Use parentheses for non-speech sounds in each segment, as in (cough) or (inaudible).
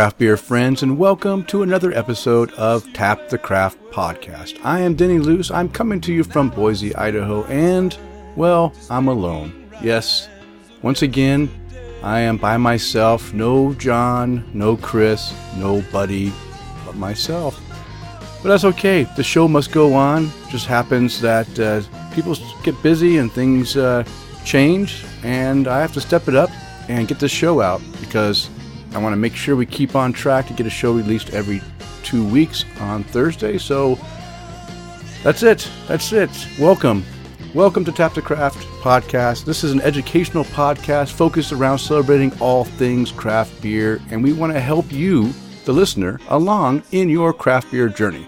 craft beer friends, and welcome to another episode of Tap the Craft podcast. I am Denny Luce. I'm coming to you from Boise, Idaho, and, well, I'm alone. Yes, once again, I am by myself. No John, no Chris, no Buddy, but myself. But that's okay. The show must go on. Just happens that uh, people get busy and things uh, change, and I have to step it up and get this show out because I want to make sure we keep on track to get a show released every two weeks on Thursday. So that's it. That's it. Welcome. Welcome to Tap the Craft podcast. This is an educational podcast focused around celebrating all things craft beer, and we want to help you, the listener, along in your craft beer journey.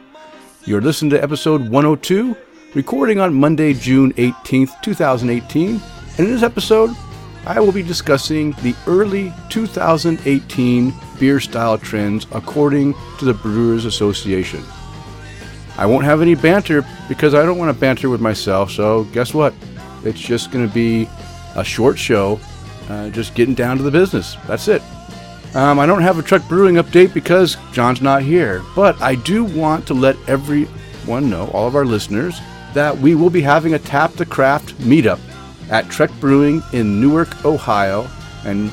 You're listening to episode 102, recording on Monday, June 18th, 2018. And in this episode, I will be discussing the early 2018 beer style trends according to the Brewers Association. I won't have any banter because I don't want to banter with myself, so guess what? It's just going to be a short show, uh, just getting down to the business. That's it. Um, I don't have a Trek brewing update because John's not here, but I do want to let everyone know, all of our listeners, that we will be having a Tap the Craft meetup at Trek Brewing in Newark, Ohio. And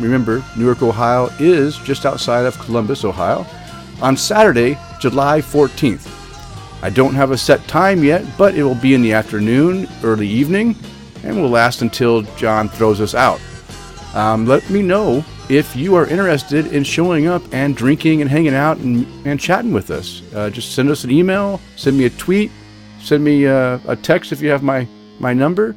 remember, Newark, Ohio is just outside of Columbus, Ohio, on Saturday, July 14th. I don't have a set time yet, but it will be in the afternoon, early evening, and will last until John throws us out. Um, let me know if you are interested in showing up and drinking and hanging out and, and chatting with us. Uh, just send us an email, send me a tweet, send me uh, a text if you have my, my number.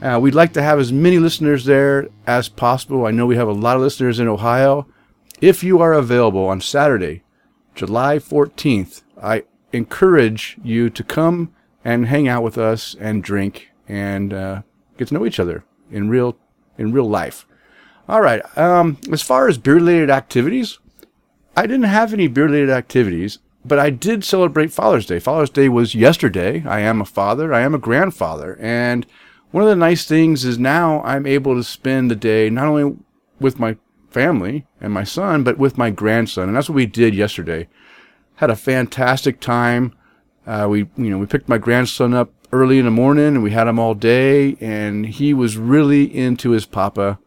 Uh, we'd like to have as many listeners there as possible. I know we have a lot of listeners in Ohio. If you are available on Saturday, July 14th, I encourage you to come and hang out with us and drink and uh, get to know each other in real in real life. All right. Um, as far as beer related activities, I didn't have any beer related activities, but I did celebrate Father's Day. Father's Day was yesterday. I am a father. I am a grandfather, and one of the nice things is now I'm able to spend the day not only with my family and my son, but with my grandson, and that's what we did yesterday. Had a fantastic time. Uh, we, you know, we picked my grandson up early in the morning, and we had him all day, and he was really into his papa.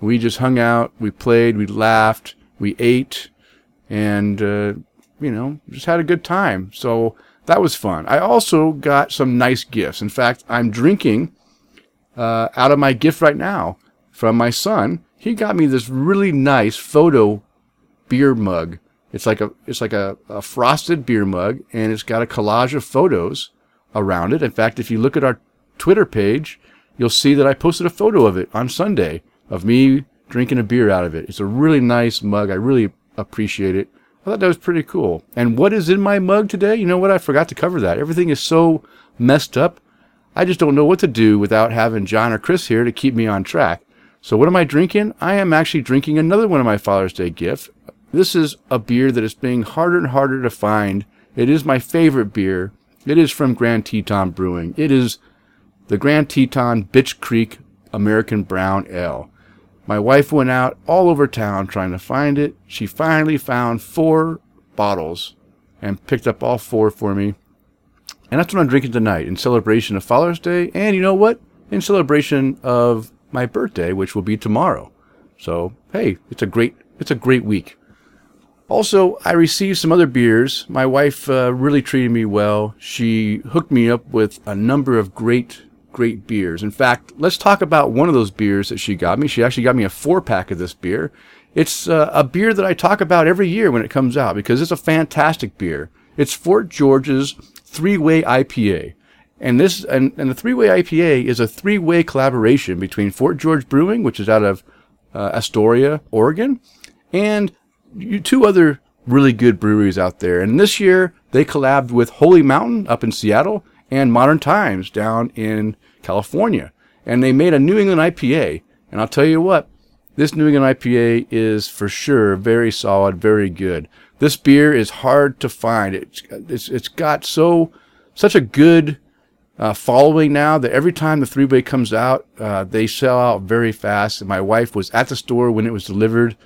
We just hung out, we played, we laughed, we ate, and uh, you know, just had a good time. So that was fun. I also got some nice gifts. In fact, I'm drinking uh, out of my gift right now from my son. He got me this really nice photo beer mug. It's like a it's like a, a frosted beer mug, and it's got a collage of photos around it. In fact, if you look at our Twitter page, you'll see that I posted a photo of it on Sunday of me drinking a beer out of it. It's a really nice mug. I really appreciate it. I thought that was pretty cool. And what is in my mug today? You know what? I forgot to cover that. Everything is so messed up. I just don't know what to do without having John or Chris here to keep me on track. So what am I drinking? I am actually drinking another one of my Father's Day gifts. This is a beer that is being harder and harder to find. It is my favorite beer. It is from Grand Teton Brewing. It is the Grand Teton Bitch Creek American Brown Ale. My wife went out all over town trying to find it. She finally found four bottles and picked up all four for me. And that's what I'm drinking tonight in celebration of Father's Day. And you know what? In celebration of my birthday, which will be tomorrow. So, hey, it's a great, it's a great week. Also, I received some other beers. My wife uh, really treated me well. She hooked me up with a number of great, great beers. In fact, let's talk about one of those beers that she got me. She actually got me a four pack of this beer. It's uh, a beer that I talk about every year when it comes out because it's a fantastic beer. It's Fort George's three-way IPA. And this and, and the three-way IPA is a three-way collaboration between Fort George Brewing, which is out of uh, Astoria, Oregon, and two other really good breweries out there. And this year they collabed with Holy Mountain up in Seattle and Modern Times down in California. And they made a New England IPA. And I'll tell you what, this New England IPA is for sure very solid, very good. This beer is hard to find. It's, it's, it's got so, such a good uh, following now that every time the three way comes out, uh, they sell out very fast. And my wife was at the store when it was delivered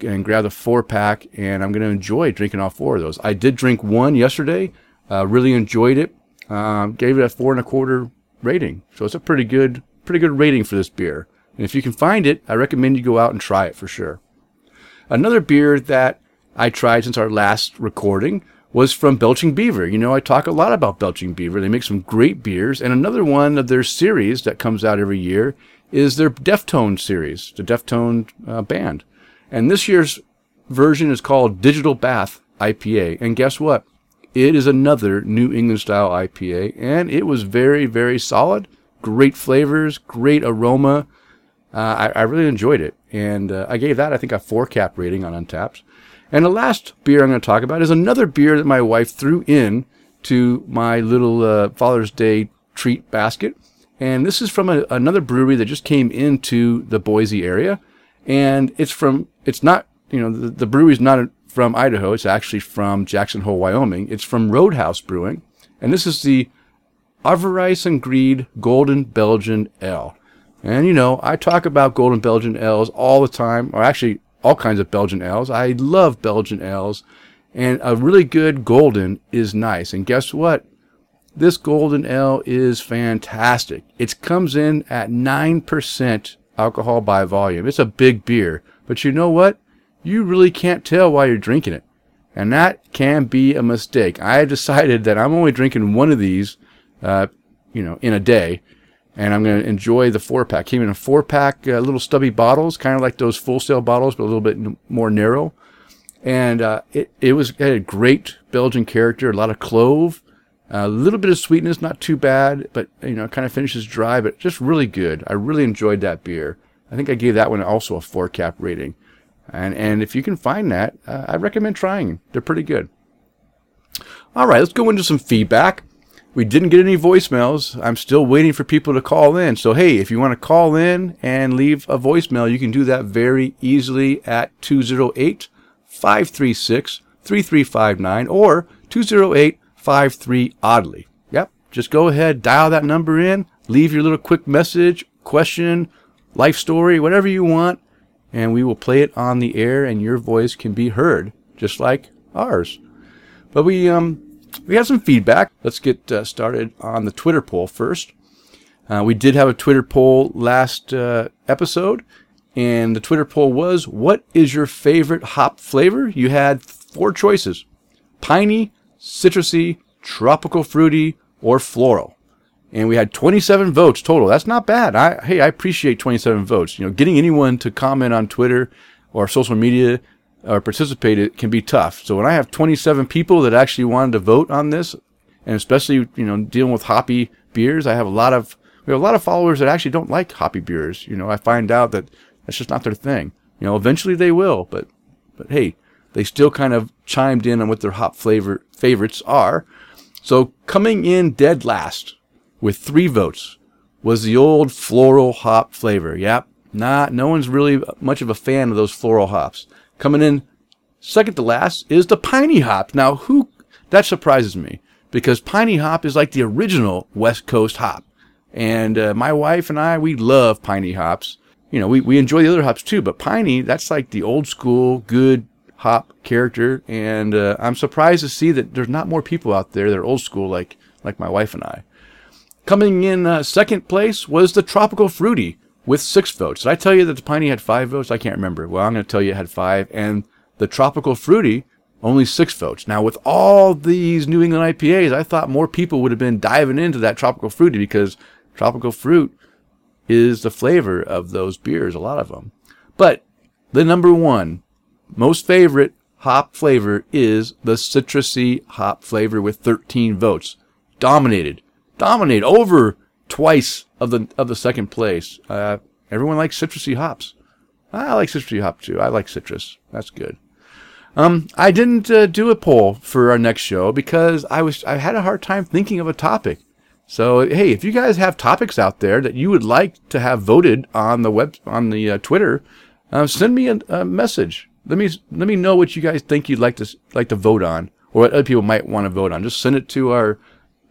and grabbed a four pack, and I'm going to enjoy drinking all four of those. I did drink one yesterday, uh, really enjoyed it, um, gave it a four and a quarter rating. So it's a pretty good, pretty good rating for this beer. And if you can find it, I recommend you go out and try it for sure. Another beer that I tried since our last recording was from Belching Beaver. You know, I talk a lot about Belching Beaver. They make some great beers. And another one of their series that comes out every year is their Deftone series, the Deftone uh, band. And this year's version is called Digital Bath IPA. And guess what? It is another New England style IPA. And it was very, very solid. Great flavors, great aroma. Uh, I, I, really enjoyed it. And uh, I gave that, I think, a four cap rating on Untappd. And the last beer I'm going to talk about is another beer that my wife threw in to my little uh, Father's Day treat basket. And this is from a, another brewery that just came into the Boise area. And it's from, it's not, you know, the, the brewery is not from Idaho. It's actually from Jackson Hole, Wyoming. It's from Roadhouse Brewing. And this is the Avarice and Greed Golden Belgian Ale. And you know, I talk about Golden Belgian Ales all the time, or actually all kinds of Belgian ales. I love Belgian ales. And a really good golden is nice. And guess what? This golden ale is fantastic. It comes in at 9% alcohol by volume. It's a big beer. But you know what? You really can't tell while you're drinking it. And that can be a mistake. I decided that I'm only drinking one of these, uh, you know, in a day and I'm going to enjoy the four pack. Came in a four pack, uh, little stubby bottles, kind of like those full sail bottles, but a little bit n- more narrow. And uh, it it was it had a great Belgian character, a lot of clove, a little bit of sweetness, not too bad, but you know, kind of finishes dry, but just really good. I really enjoyed that beer. I think I gave that one also a four cap rating. And and if you can find that, uh, I recommend trying. They're pretty good. All right, let's go into some feedback. We didn't get any voicemails. I'm still waiting for people to call in. So, hey, if you want to call in and leave a voicemail, you can do that very easily at 208 536 3359 or 208 53 Oddly. Yep. Just go ahead, dial that number in, leave your little quick message, question, life story, whatever you want, and we will play it on the air and your voice can be heard, just like ours. But we, um, we have some feedback. Let's get uh, started on the Twitter poll first. Uh, we did have a Twitter poll last uh, episode, and the Twitter poll was What is your favorite hop flavor? You had four choices piney, citrusy, tropical fruity, or floral. And we had 27 votes total. That's not bad. I, hey, I appreciate 27 votes. You know, getting anyone to comment on Twitter or social media or participate, it can be tough. So when I have 27 people that actually wanted to vote on this, and especially you know dealing with hoppy beers, I have a lot of we have a lot of followers that actually don't like hoppy beers. You know, I find out that that's just not their thing. You know, eventually they will, but but hey, they still kind of chimed in on what their hop flavor favorites are. So coming in dead last with three votes was the old floral hop flavor. Yep. Not, no one's really much of a fan of those floral hops. Coming in second to last is the piney hop. Now, who, that surprises me because piney hop is like the original West Coast hop. And uh, my wife and I, we love piney hops. You know, we, we enjoy the other hops too, but piney, that's like the old school, good hop character. And uh, I'm surprised to see that there's not more people out there that are old school like, like my wife and I. Coming in uh, second place was the Tropical Fruity with six votes. Did I tell you that the Piney had five votes? I can't remember. Well, I'm going to tell you it had five. And the Tropical Fruity, only six votes. Now, with all these New England IPAs, I thought more people would have been diving into that Tropical Fruity because tropical fruit is the flavor of those beers, a lot of them. But the number one most favorite hop flavor is the citrusy hop flavor with 13 votes. Dominated, dominated over twice of the of the second place. Uh, everyone likes citrusy hops. I like citrusy hop too. I like citrus. That's good. Um, I didn't uh, do a poll for our next show because I was I had a hard time thinking of a topic. So hey, if you guys have topics out there that you would like to have voted on the web on the uh, Twitter, uh, send me a, a, message. Let me let me know what you guys think you'd like to like to vote on, or what other people might want to vote on. Just send it to our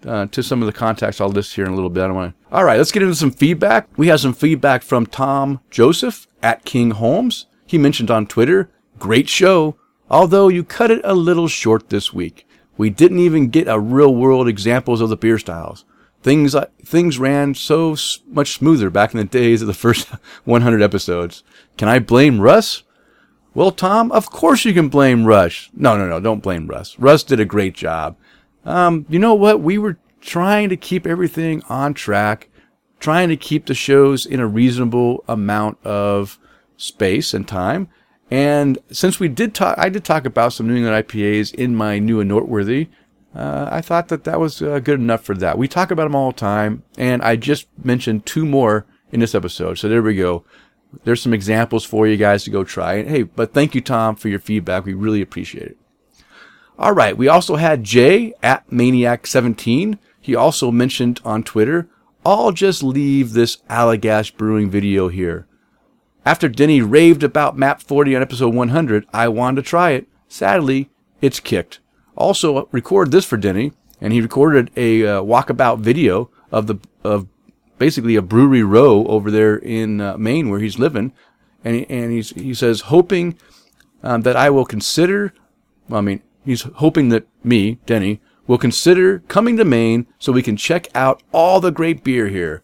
uh, to some of the contacts I'll list here in a little bit. I want to. All right, let's get into some feedback. We have some feedback from Tom Joseph at King Holmes. He mentioned on Twitter, "Great show." Although you cut it a little short this week. We didn't even get a real world examples of the beer styles. Things, uh, things ran so much smoother back in the days of the first (laughs) 100 episodes. Can I blame Russ? Well, Tom, of course you can blame Russ. No, no, no, don't blame Russ. Russ did a great job. Um, you know what? We were trying to keep everything on track, trying to keep the shows in a reasonable amount of space and time. And since we did talk, I did talk about some New England IPAs in my new and noteworthy. Uh, I thought that that was uh, good enough for that. We talk about them all the time, and I just mentioned two more in this episode. So there we go. There's some examples for you guys to go try. And hey, but thank you, Tom, for your feedback. We really appreciate it. All right. We also had Jay at Maniac17. He also mentioned on Twitter, I'll just leave this Allagash Brewing video here. After Denny raved about Map 40 on episode 100, I wanted to try it. Sadly, it's kicked. Also, record this for Denny, and he recorded a uh, walkabout video of the of basically a brewery row over there in uh, Maine where he's living, and he, and he's he says hoping um, that I will consider. Well, I mean, he's hoping that me, Denny, will consider coming to Maine so we can check out all the great beer here.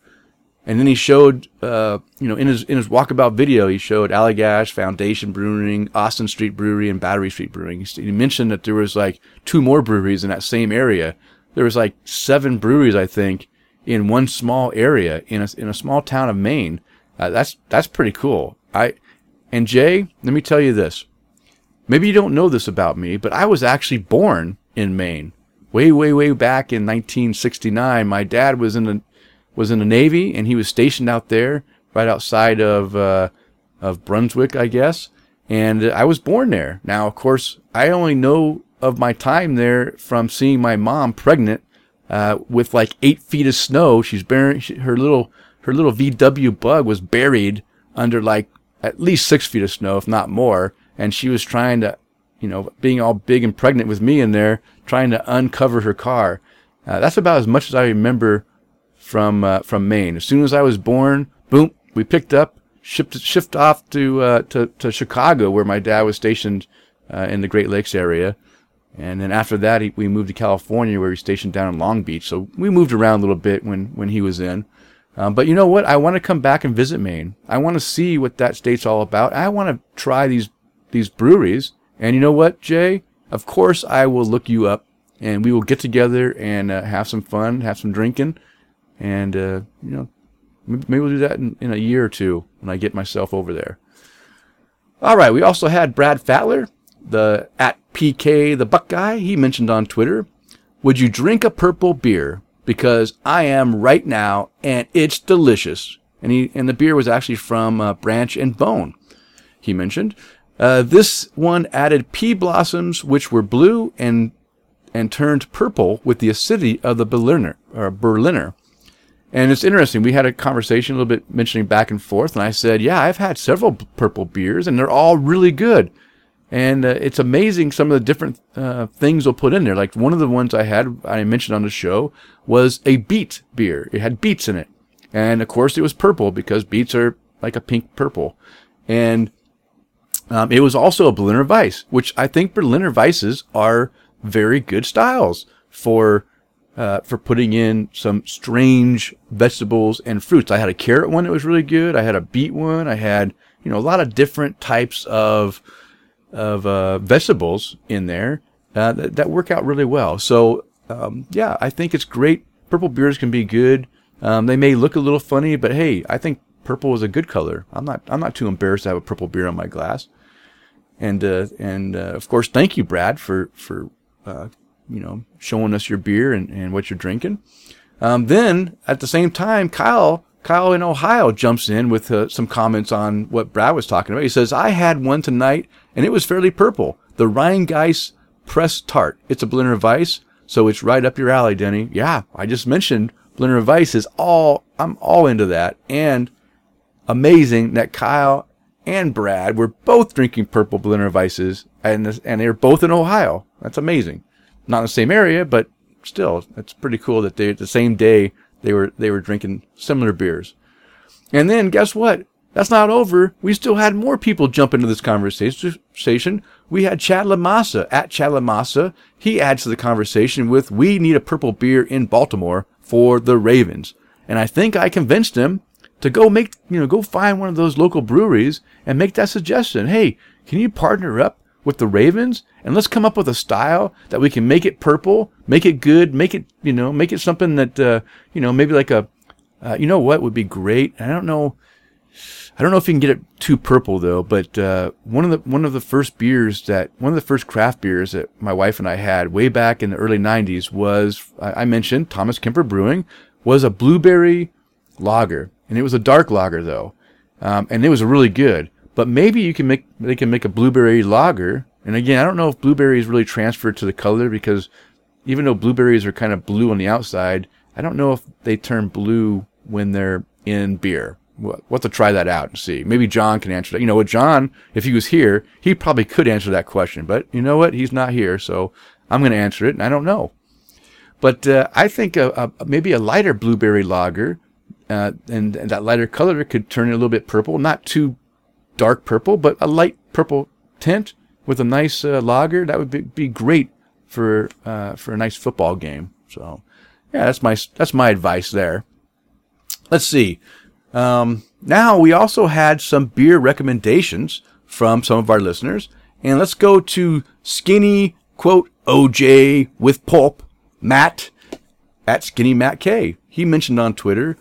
And then he showed, uh, you know, in his in his walkabout video, he showed Allagash, Foundation Brewing, Austin Street Brewery, and Battery Steele Brewing. He, mentioned that there was like two more breweries in that same area. There was like seven breweries, I think, in one small area in a in a small town of Maine. Uh, that's that's pretty cool. I and Jay, let me tell you this. Maybe you don't know this about me, but I was actually born in Maine. Way, way, way back in 1969, my dad was in the was in the Navy, and he was stationed out there, right outside of uh, of Brunswick, I guess. And I was born there. Now, of course, I only know of my time there from seeing my mom pregnant uh, with like eight feet of snow. She's buried her little her little VW bug was buried under like at least six feet of snow, if not more. And she was trying to, you know, being all big and pregnant with me in there, trying to uncover her car. Uh, that's about as much as I remember from uh, from Maine. As soon as I was born, boom, we picked up, shipped shipped off to uh, to to Chicago, where my dad was stationed uh, in the Great Lakes area. And then after that, he, we moved to California, where he stationed down in Long Beach. So we moved around a little bit when when he was in. Um, but you know what? I want to come back and visit Maine. I want to see what that state's all about. I want to try these these breweries. And you know what, Jay? Of course, I will look you up, and we will get together and uh, have some fun, have some drinking and, uh, you know, maybe we'll do that in, in a year or two when I get myself over there. All right. We also had Brad Fatler, the at PK the Buckeye. He mentioned on Twitter, would you drink a purple beer? Because I am right now and it's delicious. And he, and the beer was actually from uh, Branch and Bone. He mentioned, uh, this one added pea blossoms, which were blue and and turned purple with the acidity of the Berliner. Or Berliner. And it's interesting. We had a conversation a little bit mentioning back and forth, and I said, "Yeah, I've had several purple beers, and they're all really good." And uh, it's amazing some of the different uh, things they'll put in there. Like one of the ones I had, I mentioned on the show, was a beet beer. It had beets in it, and of course it was purple because beets are like a pink purple. And um, it was also a Berliner Weiss, which I think Berliner Weisses are very good styles for uh, for putting in some strange vegetables and fruits. I had a carrot one that was really good. I had a beet one. I had you know a lot of different types of of uh, vegetables in there uh, that, that work out really well. So um, yeah, I think it's great. Purple beers can be good. Um, they may look a little funny, but hey, I think purple is a good color. I'm not I'm not too embarrassed to have a purple beer on my glass. And uh, and uh, of course, thank you, Brad, for for uh, you know showing us your beer and, and what you're drinking. Um, then at the same time, Kyle Kyle in Ohio jumps in with uh, some comments on what Brad was talking about. He says, "I had one tonight, and it was fairly purple. The Rhinegeist Press Tart. It's a Berliner Weiss, so it's right up your alley, Denny. Yeah, I just mentioned Berliner Weiss is all. I'm all into that, and amazing that Kyle and Brad were both drinking purple Berliner Weisses, and and they're both in Ohio. That's amazing. Not in the same area, but still, it's pretty cool that they the same day they were they were drinking similar beers. And then guess what? That's not over. We still had more people jump into this conversation. We had Chad Lamassa at Chad Lamassa. He adds to the conversation with, we need a purple beer in Baltimore for the Ravens. And I think I convinced him to go make, you know, go find one of those local breweries and make that suggestion. Hey, can you partner up with the Ravens and let's come up with a style that we can make it purple, make it good, make it, you know, make it something that, uh, you know, maybe like a, uh, you know what would be great? I don't know. I don't know if you can get it too purple though, but uh, one of the one of the first beers that one of the first craft beers that my wife and I had way back in the early '90s was I mentioned Thomas Kemper Brewing was a blueberry lager, and it was a dark lager though, um, and it was really good. But maybe you can make they can make a blueberry lager, and again, I don't know if blueberries really transfer to the color because even though blueberries are kind of blue on the outside, I don't know if they turn blue when they're in beer we'll have to try that out and see. Maybe John can answer that. You know what, John, if he was here, he probably could answer that question. But you know what? He's not here, so I'm going to answer it, and I don't know. But uh, I think a, a, maybe a lighter blueberry lager, uh, and, and, that lighter color could turn it a little bit purple, not too dark purple, but a light purple tint with a nice uh, lager. That would be, be great for uh, for a nice football game. So, yeah, that's my that's my advice there. Let's see. Um, now we also had some beer recommendations from some of our listeners, and let's go to skinny quote OJ with pulp Matt at Skinny Matt K. He mentioned on Twitter,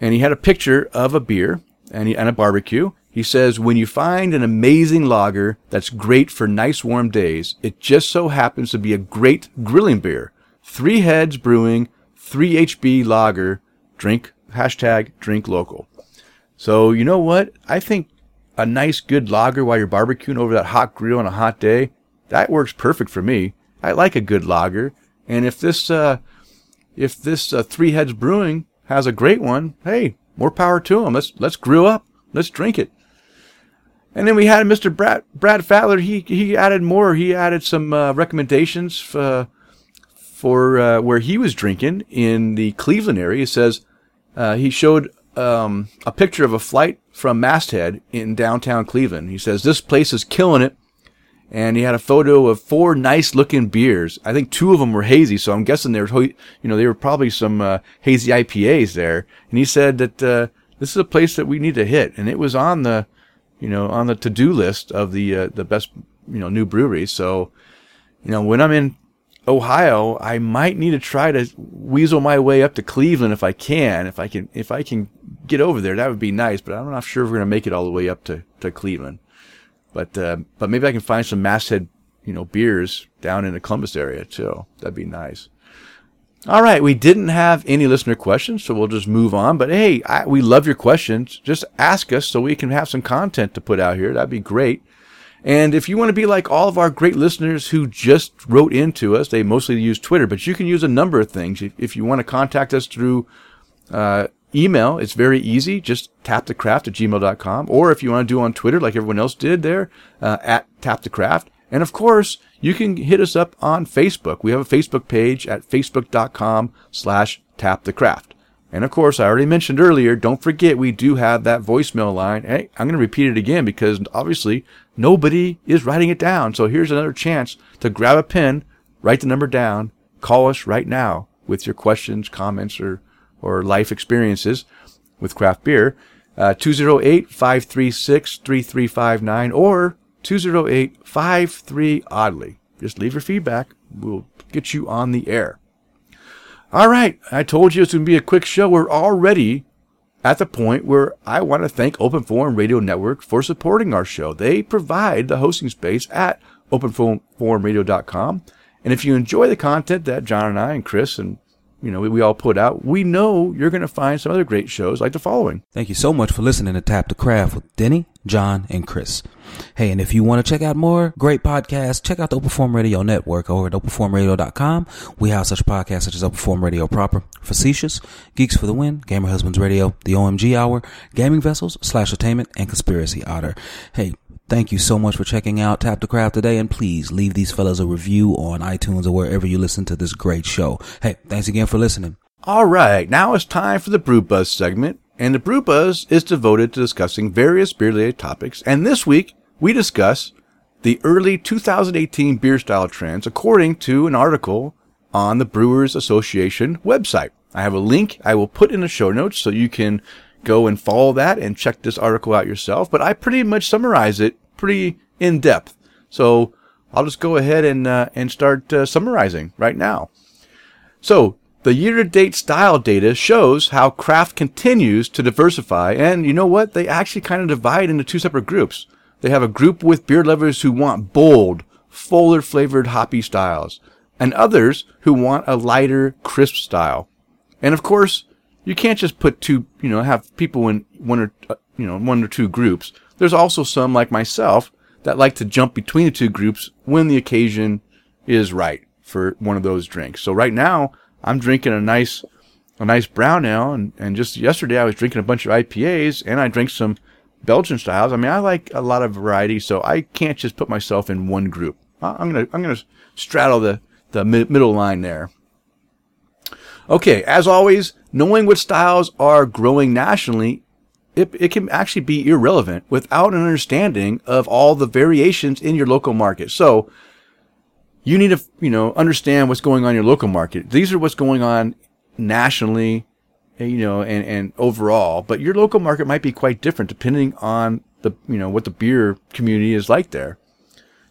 and he had a picture of a beer and, he, and a barbecue. He says, when you find an amazing lager that's great for nice warm days, it just so happens to be a great grilling beer. Three Heads Brewing, 3HB Lager, drink hashtag drink local. So you know what? I think a nice good lager while you're barbecuing over that hot grill on a hot day, that works perfect for me. I like a good lager. And if this, uh, if this uh, Three Heads Brewing has a great one, hey, more power to him. Let's let's grill up. Let's drink it. And then we had Mr. Brad Brad Fowler. He he added more. He added some uh, recommendations for for uh, where he was drinking in the Cleveland area. He says uh, he showed um, a picture of a flight from Masthead in downtown Cleveland. He says this place is killing it, and he had a photo of four nice looking beers. I think two of them were hazy, so I'm guessing they were, you know, they were probably some uh, hazy IPAs there. And he said that uh, this is a place that we need to hit, and it was on the, you know, on the to do list of the uh, the best, you know, new breweries. So, you know, when I'm in Ohio, I might need to try to weasel my way up to Cleveland if I can. If I can, if I can get over there, that would be nice. But I'm not sure if we're gonna make it all the way up to, to Cleveland. But uh, but maybe I can find some Masthead, you know, beers down in the Columbus area too. That'd be nice. All right, we didn't have any listener questions, so we'll just move on. But hey, I, we love your questions. Just ask us so we can have some content to put out here. That'd be great. And if you want to be like all of our great listeners who just wrote into us, they mostly use Twitter, but you can use a number of things. If, if you want to contact us through uh, email, it's very easy. Just tapthecraft at gmail.com. Or if you want to do on Twitter, like everyone else did there, uh, at tapthecraft. And of course, you can hit us up on Facebook. We have a Facebook page at facebook.com slash tapthecraft. And of course, I already mentioned earlier, don't forget we do have that voicemail line. Hey, I'm going to repeat it again because obviously nobody is writing it down. So here's another chance to grab a pen, write the number down, call us right now with your questions, comments, or, or life experiences with craft beer. Uh, 208-536-3359 or 208-53-ODDLY. Just leave your feedback. We'll get you on the air. All right. I told you it's going to be a quick show. We're already at the point where I want to thank Open Forum Radio Network for supporting our show. They provide the hosting space at openforumradio.com. And if you enjoy the content that John and I and Chris and you know, we, we all put out, we know you're going to find some other great shows like the following. Thank you so much for listening to Tap the Craft with Denny, John, and Chris. Hey, and if you want to check out more great podcasts, check out the Open Forum Radio Network over at openforumradio.com. We have such podcasts such as Open Forum Radio Proper, Facetious, Geeks for the Win, Gamer Husbands Radio, The OMG Hour, Gaming Vessels, Slash Attainment, and Conspiracy Otter. Hey, Thank you so much for checking out Tap the Craft today, and please leave these fellas a review on iTunes or wherever you listen to this great show. Hey, thanks again for listening. All right, now it's time for the Brew Buzz segment, and the Brew Buzz is devoted to discussing various beer-related topics. And this week we discuss the early 2018 beer style trends according to an article on the Brewers Association website. I have a link I will put in the show notes so you can go and follow that and check this article out yourself. But I pretty much summarize it pretty in depth. So I'll just go ahead and uh, and start uh, summarizing right now. So the year-to-date style data shows how craft continues to diversify, and you know what? They actually kind of divide into two separate groups. They have a group with beer lovers who want bold, fuller flavored hoppy styles, and others who want a lighter, crisp style. And of course, you can't just put two, you know, have people in one or, uh, you know, one or two groups. There's also some like myself that like to jump between the two groups when the occasion is right for one of those drinks. So right now I'm drinking a nice, a nice brown ale and, and just yesterday I was drinking a bunch of IPAs and I drank some Belgian styles. I mean, I like a lot of variety, so I can't just put myself in one group. I'm gonna, I'm gonna straddle the, the middle line there. Okay, as always, knowing what styles are growing nationally, it, it can actually be irrelevant without an understanding of all the variations in your local market. So, you need to, you know, understand what's going on in your local market. These are what's going on nationally, eh, you know, and, and overall, but your local market might be quite different depending on the, you know, what the beer community is like there.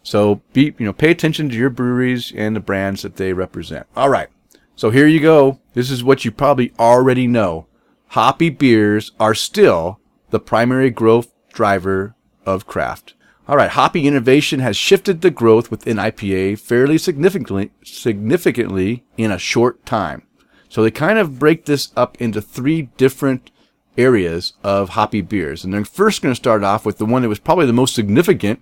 So be, you know, pay attention to your breweries and the brands that they represent. All right. So here you go. This is what you probably already know. Hoppy beers are still the primary growth driver of craft. All right, hoppy innovation has shifted the growth within IPA fairly significantly, significantly in a short time. So they kind of break this up into three different areas of hoppy beers. And they're first going to start off with the one that was probably the most significant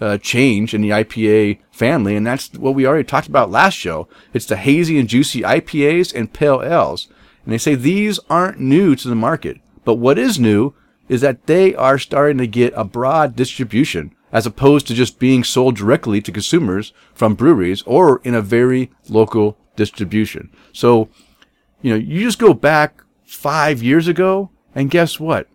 uh, change in the IPA family, and that's what we already talked about last show. It's the hazy and juicy IPAs and pale ales. And they say these aren't new to the market, but what is new is that they are starting to get a broad distribution as opposed to just being sold directly to consumers from breweries or in a very local distribution. So, you know, you just go back five years ago and guess what?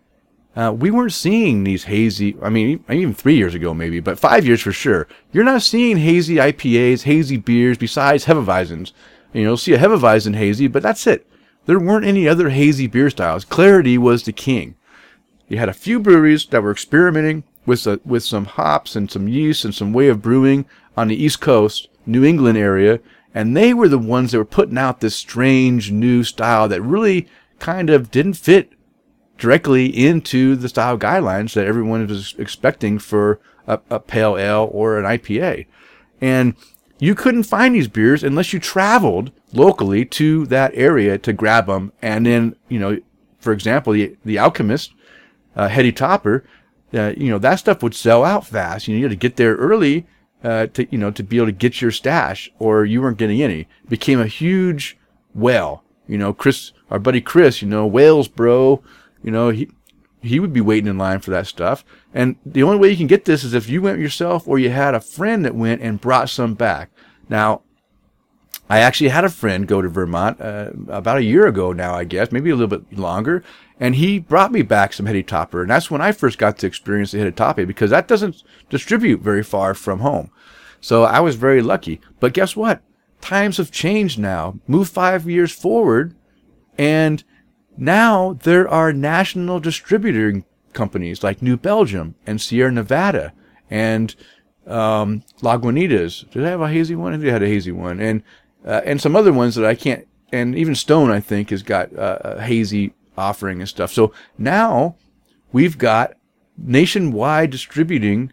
Uh, we weren't seeing these hazy, I mean, even three years ago maybe, but five years for sure. You're not seeing hazy IPAs, hazy beers besides Hefeweizens. You know, you'll see a Hefeweizen hazy, but that's it. There weren't any other hazy beer styles. Clarity was the king. You had a few breweries that were experimenting with a, with some hops and some yeast and some way of brewing on the East Coast, New England area, and they were the ones that were putting out this strange new style that really kind of didn't fit directly into the style guidelines that everyone was expecting for a, a, pale ale or an IPA. And you couldn't find these beers unless you traveled locally to that area to grab them. And then, you know, for example, the, the Alchemist, uh, Heady Topper, uh, you know, that stuff would sell out fast. You, know, you had to get there early, uh, to, you know, to be able to get your stash or you weren't getting any. It became a huge well. You know, Chris, our buddy Chris, you know, Wales, bro, you know, he, he would be waiting in line for that stuff. And the only way you can get this is if you went yourself or you had a friend that went and brought some back. Now, I actually had a friend go to Vermont uh, about a year ago now, I guess, maybe a little bit longer, and he brought me back some Heady Topper, and that's when I first got to experience the Heady Topper because that doesn't distribute very far from home. So I was very lucky. But guess what? Times have changed now. Move five years forward, and now there are national distributing companies like New Belgium and Sierra Nevada and um, Lagunitas. Did have a hazy one? I think had a hazy one, and uh, and some other ones that I can't. And even Stone, I think, has got uh, a hazy offering and stuff. So now we've got nationwide distributing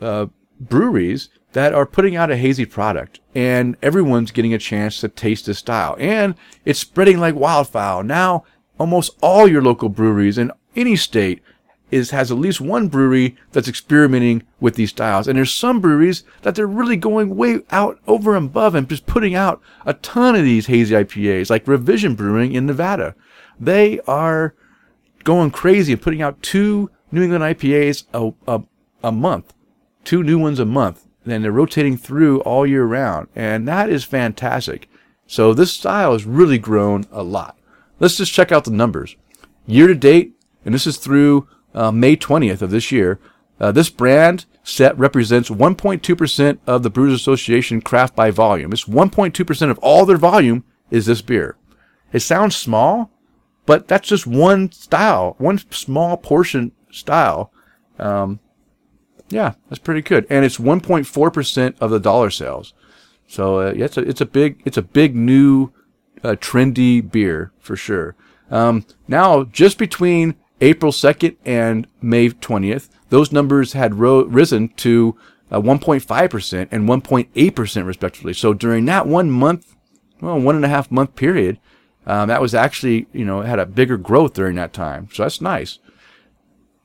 uh, breweries that are putting out a hazy product, and everyone's getting a chance to taste this style, and it's spreading like wildfire. Now, almost all your local breweries in any state is has at least one brewery that's experimenting with these styles, and there's some breweries that they're really going way out over and above and just putting out a ton of these hazy IPAs, like Revision Brewing in Nevada. They are going crazy and putting out two New England IPAs a, a, a month, two new ones a month. And they're rotating through all year round. And that is fantastic. So this style has really grown a lot. Let's just check out the numbers. Year to date, and this is through uh, May 20th of this year, uh, this brand set represents 1.2% of the Brewers Association craft by volume. It's 1.2% of all their volume is this beer. It sounds small, but that's just one style, one small portion style. Um, yeah, that's pretty good, and it's 1.4 percent of the dollar sales. So uh, yeah, it's a it's a big it's a big new uh, trendy beer for sure. Um, now, just between April 2nd and May 20th, those numbers had ro- risen to uh, 1.5% and 1.8% respectively. So during that one month, well, one and a half month period, um, that was actually, you know, had a bigger growth during that time. So that's nice.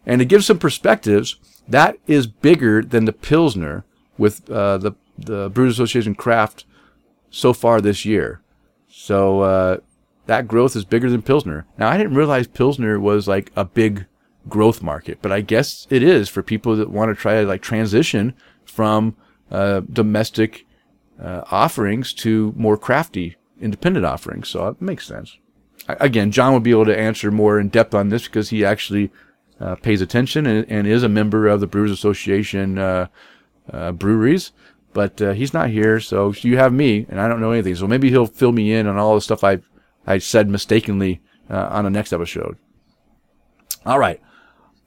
And to give some perspectives, that is bigger than the Pilsner with uh, the, the Brewers Association craft so far this year. So uh, that growth is bigger than Pilsner. Now, I didn't realize Pilsner was like a big growth market, but I guess it is for people that want to try to like transition from uh, domestic uh, offerings to more crafty independent offerings. So it makes sense. Again, John will be able to answer more in depth on this because he actually uh, pays attention and, and, is a member of the Brewers Association uh, uh, breweries. But uh, he's not here, so you have me, and I don't know anything. So maybe he'll fill me in on all the stuff I I said mistakenly uh, on the next episode. All right.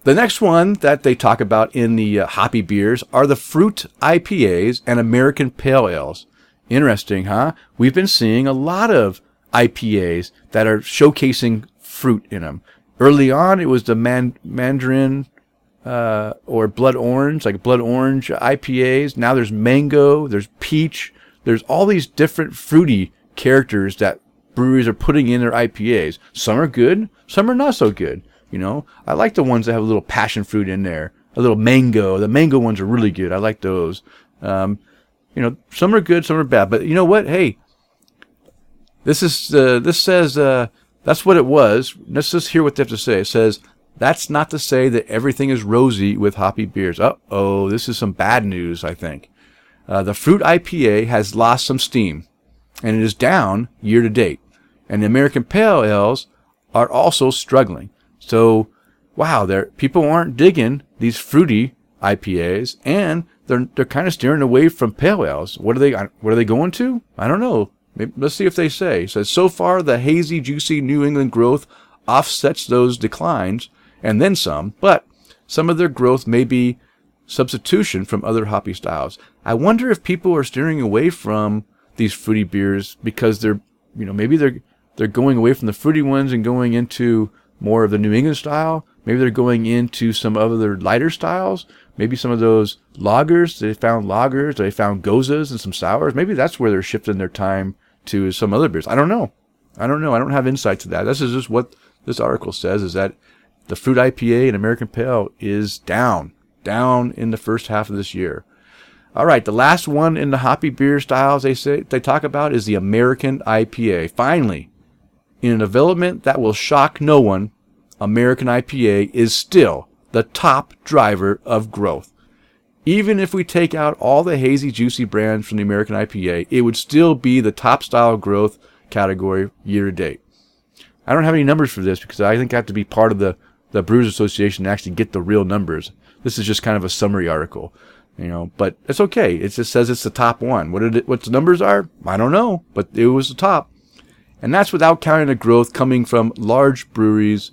The next one that they talk about in the uh, hoppy beers are the fruit IPAs and American Pale Ales. Interesting, huh? We've been seeing a lot of IPAs that are showcasing fruit in them. Early on, it was the man- mandarin uh, or blood orange, like blood orange IPAs. Now there's mango, there's peach, there's all these different fruity characters that breweries are putting in their IPAs. Some are good, some are not so good. You know, I like the ones that have a little passion fruit in there, a little mango. The mango ones are really good. I like those. Um, you know, some are good, some are bad. But you know what? Hey, this is uh, this says uh, that's what it was. Let's just hear what they have to say. It says that's not to say that everything is rosy with hoppy beers. Uh oh, this is some bad news. I think uh, the fruit IPA has lost some steam, and it is down year to date. And the American Pale Ales are also struggling. So, wow, there people aren't digging these fruity IPAs, and they're they're kind of steering away from pale ales. What are they what are they going to? I don't know. Maybe, let's see if they say. It says so far the hazy, juicy New England growth offsets those declines and then some, but some of their growth may be substitution from other hoppy styles. I wonder if people are steering away from these fruity beers because they're, you know, maybe they're they're going away from the fruity ones and going into more of the New England style. Maybe they're going into some other lighter styles. Maybe some of those lagers, they found lagers, they found goses and some sours. Maybe that's where they're shifting their time to some other beers. I don't know. I don't know. I don't have insight to that. This is just what this article says is that the fruit IPA and American Pale is down, down in the first half of this year. All right, the last one in the hoppy beer styles they say they talk about is the American IPA. Finally, in a development that will shock no one, American IPA is still the top driver of growth. Even if we take out all the hazy, juicy brands from the American IPA, it would still be the top style growth category year to date. I don't have any numbers for this because I think I have to be part of the, the Brewers Association to actually get the real numbers. This is just kind of a summary article, you know, but it's okay. It just says it's the top one. What it, what the numbers are? I don't know, but it was the top. And that's without counting the growth coming from large breweries,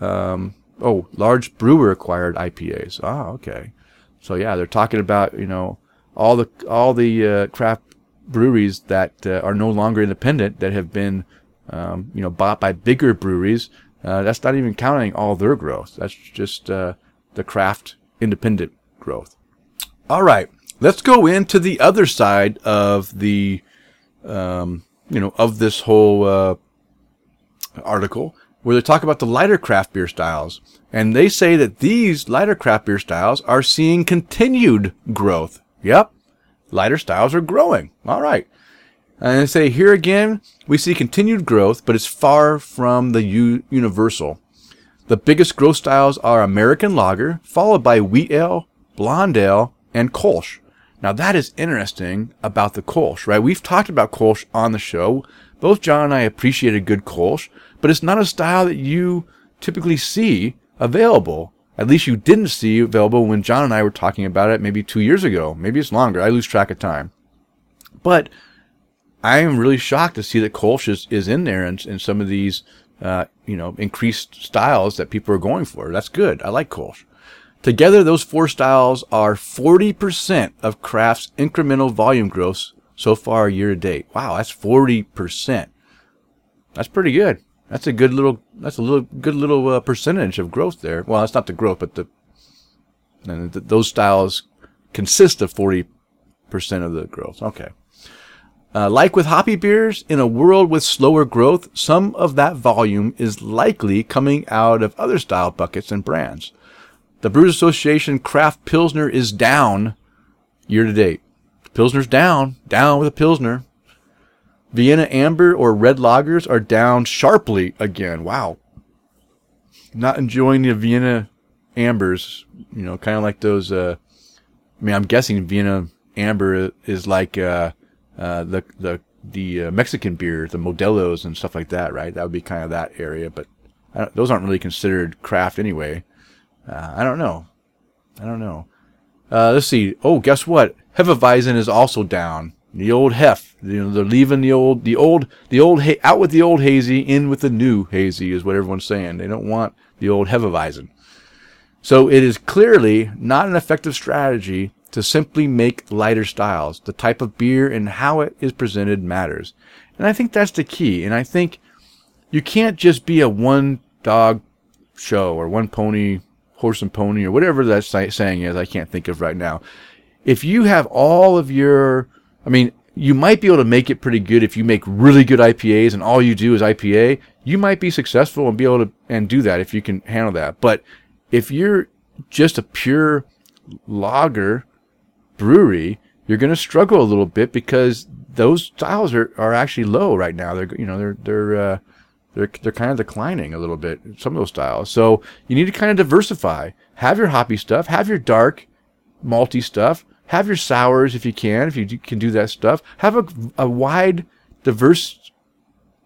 um, Oh, large brewer acquired IPAs. Ah, okay. So yeah, they're talking about you know all the all the uh, craft breweries that uh, are no longer independent that have been um, you know bought by bigger breweries Uh, that's not even counting all their growth. That's just uh, the craft independent growth. All right, let's go into the other side of the, um, you know, of this whole uh, article where they talk about the lighter craft beer styles. And they say that these lighter craft beer styles are seeing continued growth. Yep. Lighter styles are growing. All right. And they say here again, we see continued growth, but it's far from the u- universal. The biggest growth styles are American Lager, followed by Wheat Ale, Blonde Ale, and Kolsch. Now that is interesting about the Kolsch, right? We've talked about Kolsch on the show. Both John and I appreciate a good Kolsch, but it's not a style that you typically see available. At least you didn't see available when John and I were talking about it maybe two years ago. Maybe it's longer. I lose track of time. But I am really shocked to see that Kolsch is, is in there in, in some of these, uh, you know, increased styles that people are going for. That's good. I like Kolsch. Together, those four styles are 40% of Craft's incremental volume growth so far year to date. Wow, that's 40%. That's pretty good. That's a good little, that's a little, good little uh, percentage of growth there. Well, that's not the growth, but the, and th- those styles consist of 40% of the growth. Okay. Uh, like with hoppy beers, in a world with slower growth, some of that volume is likely coming out of other style buckets and brands. The Brewers Association Craft Pilsner is down year to date. Pilsner's down, down with a Pilsner. Vienna Amber or Red Lagers are down sharply again. Wow. Not enjoying the Vienna Ambers, you know, kind of like those, uh, I mean, I'm guessing Vienna Amber is like, uh, uh, the the the uh, Mexican beer, the Modelos and stuff like that, right? That would be kind of that area, but those aren't really considered craft anyway. Uh, I don't know. I don't know. Uh, let's see. Oh, guess what? Hefeweizen is also down. The old Hef. You know, they're leaving the old, the old, the old, ha- out with the old hazy, in with the new hazy is what everyone's saying. They don't want the old Hefeweizen. So it is clearly not an effective strategy to simply make lighter styles. The type of beer and how it is presented matters. And I think that's the key. And I think you can't just be a one dog show or one pony, horse and pony or whatever that saying is. I can't think of right now. If you have all of your, I mean, you might be able to make it pretty good if you make really good IPAs and all you do is IPA. You might be successful and be able to and do that if you can handle that. But if you're just a pure lager brewery, you're going to struggle a little bit because those styles are, are actually low right now. They're you know they're they're uh, they're they're kind of declining a little bit. Some of those styles, so you need to kind of diversify. Have your hoppy stuff. Have your dark, malty stuff. Have your sours if you can, if you can do that stuff. Have a, a wide, diverse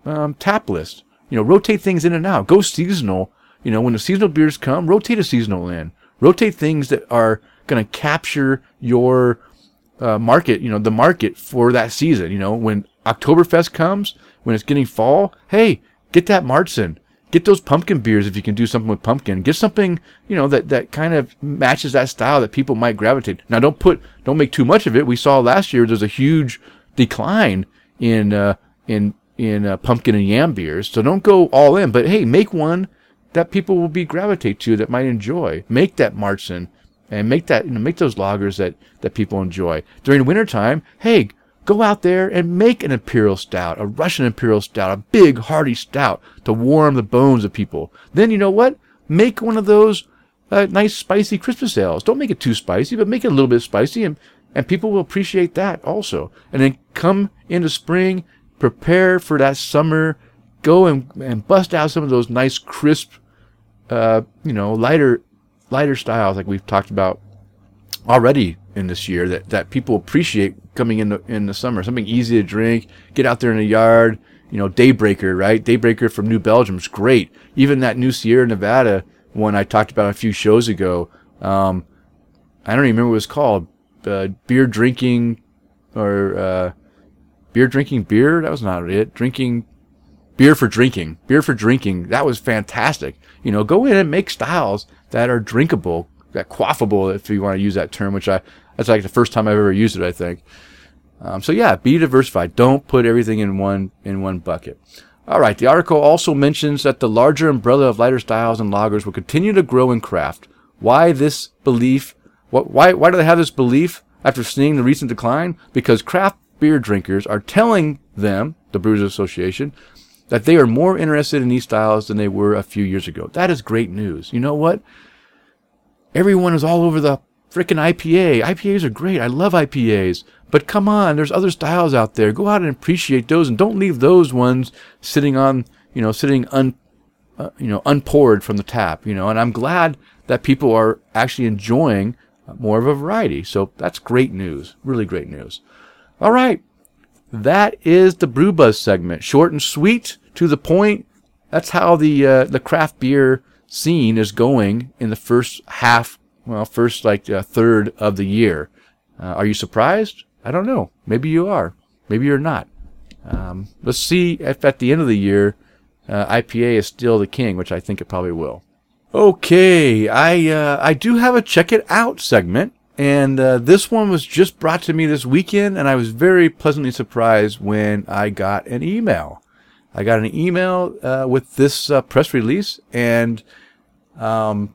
um, tap list. You know, rotate things in and out. Go seasonal. You know, when the seasonal beers come, rotate a seasonal in. Rotate things that are going to capture your uh, market, you know, the market for that season. You know, when Oktoberfest comes, when it's getting fall, hey, get that Märzen. Get those pumpkin beers if you can do something with pumpkin. Get something, you know, that, that kind of matches that style that people might gravitate. Now, don't put, don't make too much of it. We saw last year there's a huge decline in, uh, in, in uh, pumpkin and yam beers. So don't go all in, but hey, make one that people will be gravitate to that might enjoy. Make that Märzen and make that you know, make those lagers that that people enjoy during wintertime hey go out there and make an imperial stout a russian imperial stout a big hearty stout to warm the bones of people. Then you know what? Make one of those uh, nice spicy christmas ales. Don't make it too spicy but make it a little bit spicy and and people will appreciate that also. And then come into spring prepare for that summer go and, and bust out some of those nice crisp uh, you know lighter lighter styles like we've talked about already in this year that, that people appreciate coming in the, in the summer. Something easy to drink, get out there in the yard, you know, Daybreaker, right? Daybreaker from New Belgium is great. Even that new Sierra Nevada one I talked about a few shows ago. Um, I don't even remember what it was called. Uh, beer drinking or, uh, beer drinking beer. That was not it. Drinking beer for drinking, beer for drinking. That was fantastic. You know, go in and make styles that are drinkable, that quaffable, if you want to use that term, which I, that's like the first time I've ever used it, I think. Um, so yeah, be diversified. Don't put everything in one, in one bucket. All right. The article also mentions that the larger umbrella of lighter styles and lagers will continue to grow in craft. Why this belief? What, why, why do they have this belief after seeing the recent decline? Because craft beer drinkers are telling them, the Brewers Association, that they are more interested in these styles than they were a few years ago. That is great news. You know what? Everyone is all over the freaking IPA. IPAs are great. I love IPAs. But come on, there's other styles out there. Go out and appreciate those and don't leave those ones sitting on, you know, sitting un, uh, you know, unpoured from the tap, you know. And I'm glad that people are actually enjoying more of a variety. So that's great news. Really great news. All right. That is the Brew Buzz segment. Short and sweet, to the point. That's how the uh, the craft beer scene is going in the first half, well, first like uh, third of the year. Uh, are you surprised? I don't know. Maybe you are. Maybe you're not. Um, let's see if at the end of the year uh, IPA is still the king, which I think it probably will. Okay, I uh, I do have a check it out segment, and uh, this one was just brought to me this weekend, and I was very pleasantly surprised when I got an email. I got an email uh, with this press release, and um,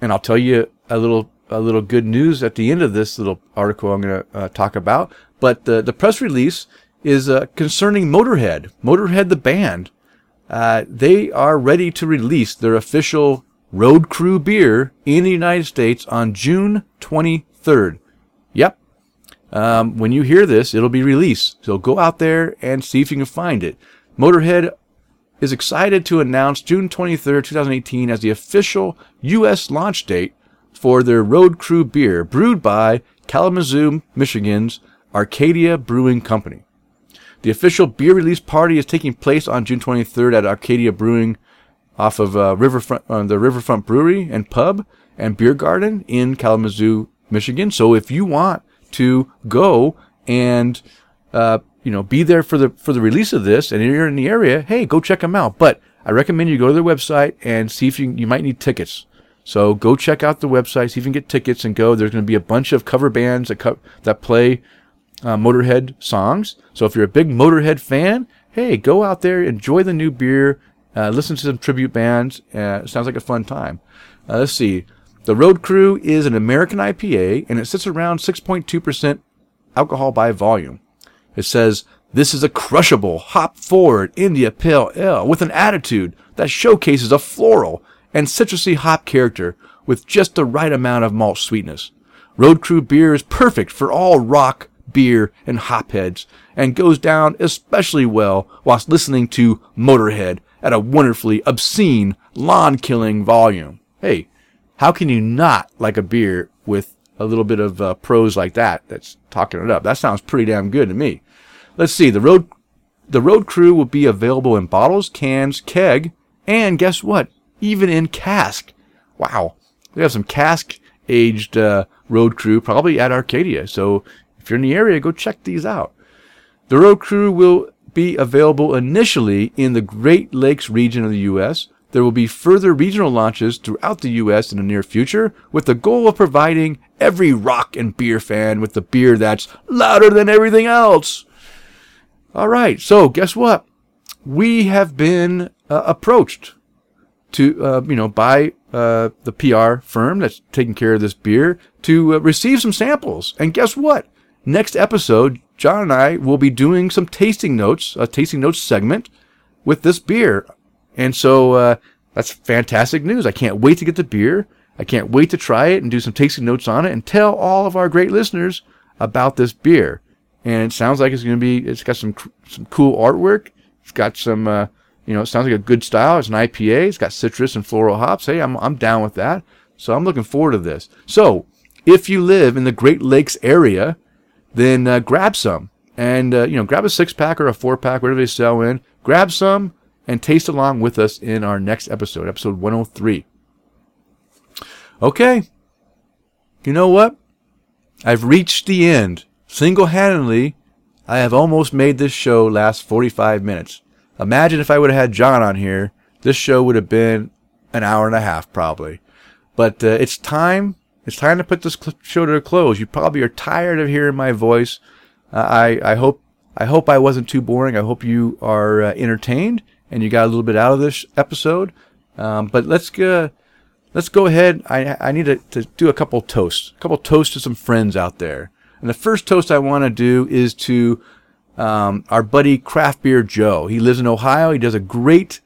and I'll tell you a little a little good news at the end of this little article I'm going to uh, talk about. But the the press release is uh, concerning Motorhead. Motorhead, the band, uh, they are ready to release their official Road Crew beer in the United States on June 23rd. Yep. Um, when you hear this, it'll be released. So go out there and see if you can find it. Motorhead is excited to announce June 23rd, 2018 as the official U.S. launch date for their Road Crew beer brewed by Kalamazoo, Michigan's Arcadia Brewing Company. The official beer release party is taking place on June 23rd at Arcadia Brewing off of uh, Riverfront, uh, the Riverfront Brewery and Pub and Beer Garden in Kalamazoo, Michigan. So if you want to go and uh, you know be there for the for the release of this, and you're in the area, hey, go check them out. But I recommend you go to their website and see if you you might need tickets. So go check out the websites, can get tickets and go. There's going to be a bunch of cover bands that co- that play uh, Motorhead songs. So if you're a big Motorhead fan, hey, go out there, enjoy the new beer, uh, listen to some tribute bands. Uh, sounds like a fun time. Uh, let's see. The Road Crew is an American IPA, and it sits around 6.2% alcohol by volume. It says, this is a crushable, hop forward India Pale Ale with an attitude that showcases a floral and citrusy hop character with just the right amount of malt sweetness. Road Crew beer is perfect for all rock, beer, and hopheads and goes down especially well whilst listening to Motorhead at a wonderfully obscene, lawn killing volume. Hey, how can you not like a beer with a little bit of uh, prose like that that's talking it up? That sounds pretty damn good to me. Let's see. The road, the road crew will be available in bottles, cans, keg, and guess what? Even in cask. Wow. We have some cask aged uh, road crew probably at Arcadia. So if you're in the area, go check these out. The road crew will be available initially in the Great Lakes region of the U.S. There will be further regional launches throughout the U.S. in the near future with the goal of providing every rock and beer fan with the beer that's louder than everything else. All right. So guess what? We have been uh, approached to, uh, you know, by uh, the PR firm that's taking care of this beer to uh, receive some samples. And guess what? Next episode, John and I will be doing some tasting notes, a tasting notes segment with this beer. And so uh, that's fantastic news. I can't wait to get the beer. I can't wait to try it and do some tasting notes on it and tell all of our great listeners about this beer. And it sounds like it's going to be, it's got some, some cool artwork. It's got some, uh, you know, it sounds like a good style. It's an IPA. It's got citrus and floral hops. Hey, I'm, I'm down with that. So I'm looking forward to this. So if you live in the Great Lakes area, then uh, grab some and uh, you know grab a six pack or a four pack, whatever they sell in. Grab some and taste along with us in our next episode, episode 103. Okay, you know what? I've reached the end. Single handedly, I have almost made this show last 45 minutes. Imagine if I would have had John on here, this show would have been an hour and a half probably. But uh, it's time it's time to put this show to a close. You probably are tired of hearing my voice. Uh, I, I hope I hope I wasn't too boring. I hope you are uh, entertained and you got a little bit out of this episode. Um, but let's go. Let's go ahead. I, I need to, to do a couple toasts, a couple toasts to some friends out there. And the first toast I want to do is to um, our buddy Craft Beer Joe. He lives in Ohio. He does a great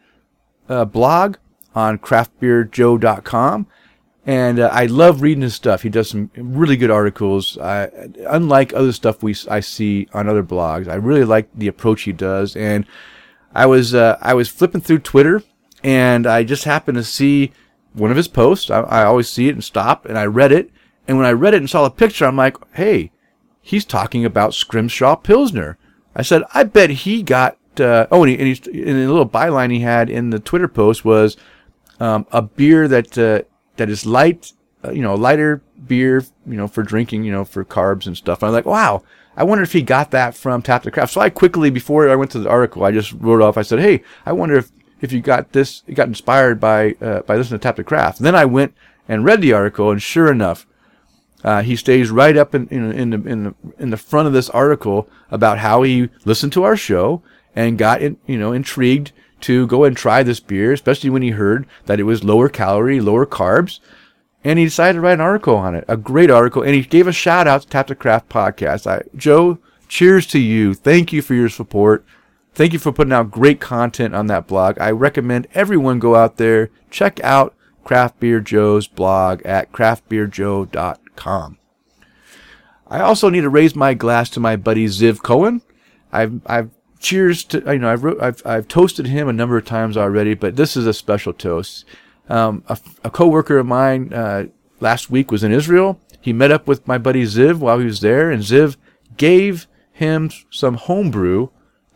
uh, blog on craftbeerjoe.com. And uh, I love reading his stuff. He does some really good articles. I, unlike other stuff we I see on other blogs, I really like the approach he does. And I was uh, I was flipping through Twitter, and I just happened to see one of his posts. I, I always see it and stop, and I read it. And when I read it and saw the picture, I'm like, hey, he's talking about Scrimshaw Pilsner. I said, I bet he got. Uh, oh, and, he, and he's in a little byline he had in the Twitter post was um, a beer that uh, that is light, uh, you know, lighter beer, you know, for drinking, you know, for carbs and stuff. And I'm like, wow, I wonder if he got that from Tap the Craft. So I quickly, before I went to the article, I just wrote off. I said, hey, I wonder if if you got this, you got inspired by uh, by listening to Tap the Craft. And then I went and read the article, and sure enough, uh, he stays right up in, in, in, the, in, the, in the front of this article about how he listened to our show and got in, you know intrigued to go and try this beer, especially when he heard that it was lower calorie, lower carbs. And he decided to write an article on it, a great article. And he gave a shout out to Tap the Craft podcast. I, Joe, cheers to you. Thank you for your support. Thank you for putting out great content on that blog. I recommend everyone go out there, check out Craft Beer Joe's blog at craftbeerjoe.com. I also need to raise my glass to my buddy Ziv Cohen. I've, I've cheers to you know I've I've I've toasted him a number of times already, but this is a special toast. Um, a, a coworker of mine uh, last week was in Israel. He met up with my buddy Ziv while he was there, and Ziv gave him some homebrew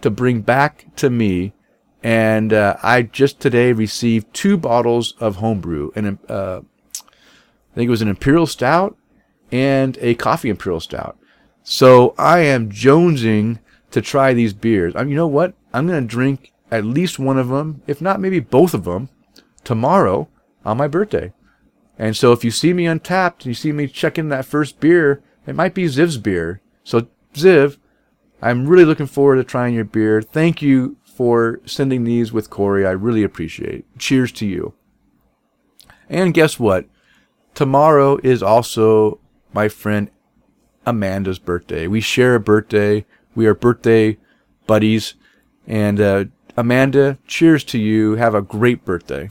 to bring back to me. And uh, I just today received two bottles of homebrew, and uh, I think it was an imperial stout and a coffee imperial stout. So I am jonesing to try these beers. I mean, you know what? I'm going to drink at least one of them, if not maybe both of them, tomorrow on my birthday. And so if you see me Untappd, you see me checking that first beer, it might be Ziv's beer. So Ziv, I'm really looking forward to trying your beer. Thank you for sending these with Corey. I really appreciate it. Cheers to you. And guess what? Tomorrow is also my friend Amanda's birthday. We share a birthday. We are birthday buddies. And uh, Amanda, cheers to you. Have a great birthday.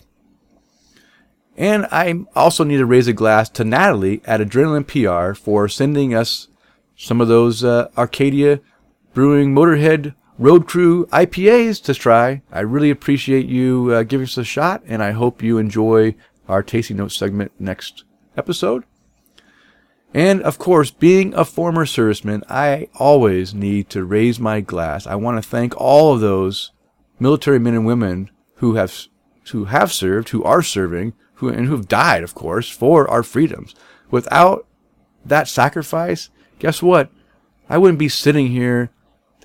And I also need to raise a glass to Natalie at Adrenaline PR for sending us some of those uh, Arcadia Brewing Motorhead Road Crew IPAs to try. I really appreciate you uh, giving us a shot, and I hope you enjoy our tasting notes segment next episode. And of course, being a former serviceman, I always need to raise my glass. I want to thank all of those military men and women who have who have served, who are serving, who and who have died, of course, for our freedoms. Without that sacrifice, guess what? I wouldn't be sitting here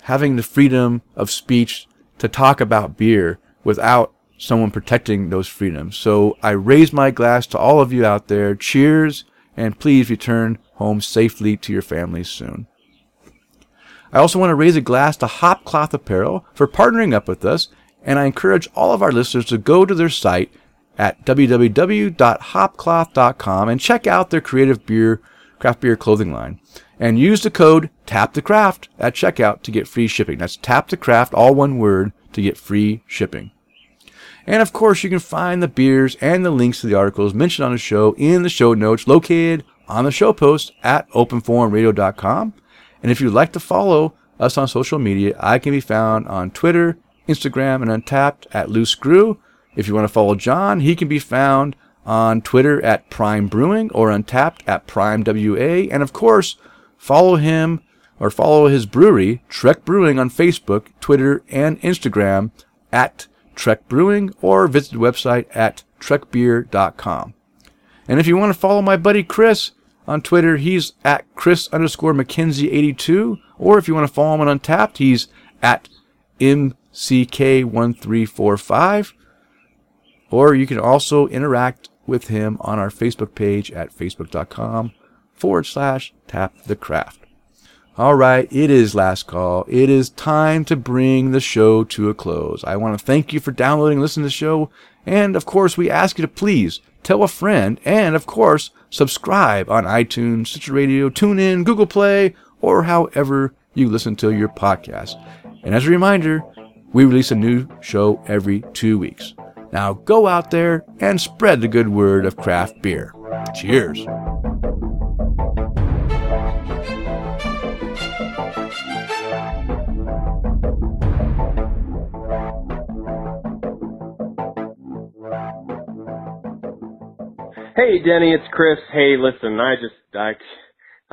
having the freedom of speech to talk about beer without someone protecting those freedoms. So I raise my glass to all of you out there. Cheers and please return home safely to your families soon. I also want to raise a glass to Hopcloth Apparel for partnering up with us, and I encourage all of our listeners to go to their site at www.hopcloth.com and check out their creative beer, craft beer clothing line. And use the code TAPTheCraft at checkout to get free shipping. That's TAPTheCraft, all one word, to get free shipping. And of course, you can find the beers and the links to the articles mentioned on the show in the show notes located on the show post at openforumradio.com. And if you'd like to follow us on social media, I can be found on Twitter, Instagram, and Untappd at Loose Screw. If you want to follow John, he can be found on Twitter at Prime Brewing or Untappd at Prime WA. And of course, follow him or follow his brewery, Trek Brewing, on Facebook, Twitter, and Instagram at Trek Brewing or visit the website at trekbeer.com. And if you want to follow my buddy Chris on Twitter, he's at Chris underscore McKenzie82. Or if you want to follow him on Untappd, he's at MCK1345. Or you can also interact with him on our Facebook page at facebook.com forward slash tap the craft. All right, it is last call. It is time to bring the show to a close. I want to thank you for downloading and listening to the show. And of course, we ask you to please tell a friend and of course, subscribe on iTunes, Stitcher Radio, TuneIn, Google Play, or however you listen to your podcast. And as a reminder, we release a new show every two weeks. Now go out there and spread the good word of craft beer. Cheers. Hey Denny, it's Chris. Hey, listen, I just I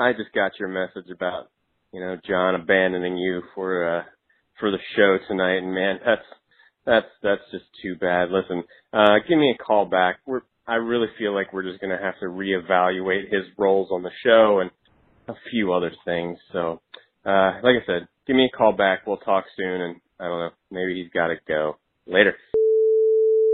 I just got your message about you know John abandoning you for uh for the show tonight, and man, that's that's that's just too bad. Listen, uh give me a call back. We're I really feel like we're just gonna have to reevaluate his roles on the show and a few other things. So, uh like I said, give me a call back. We'll talk soon, and I don't know, maybe he's got to go later.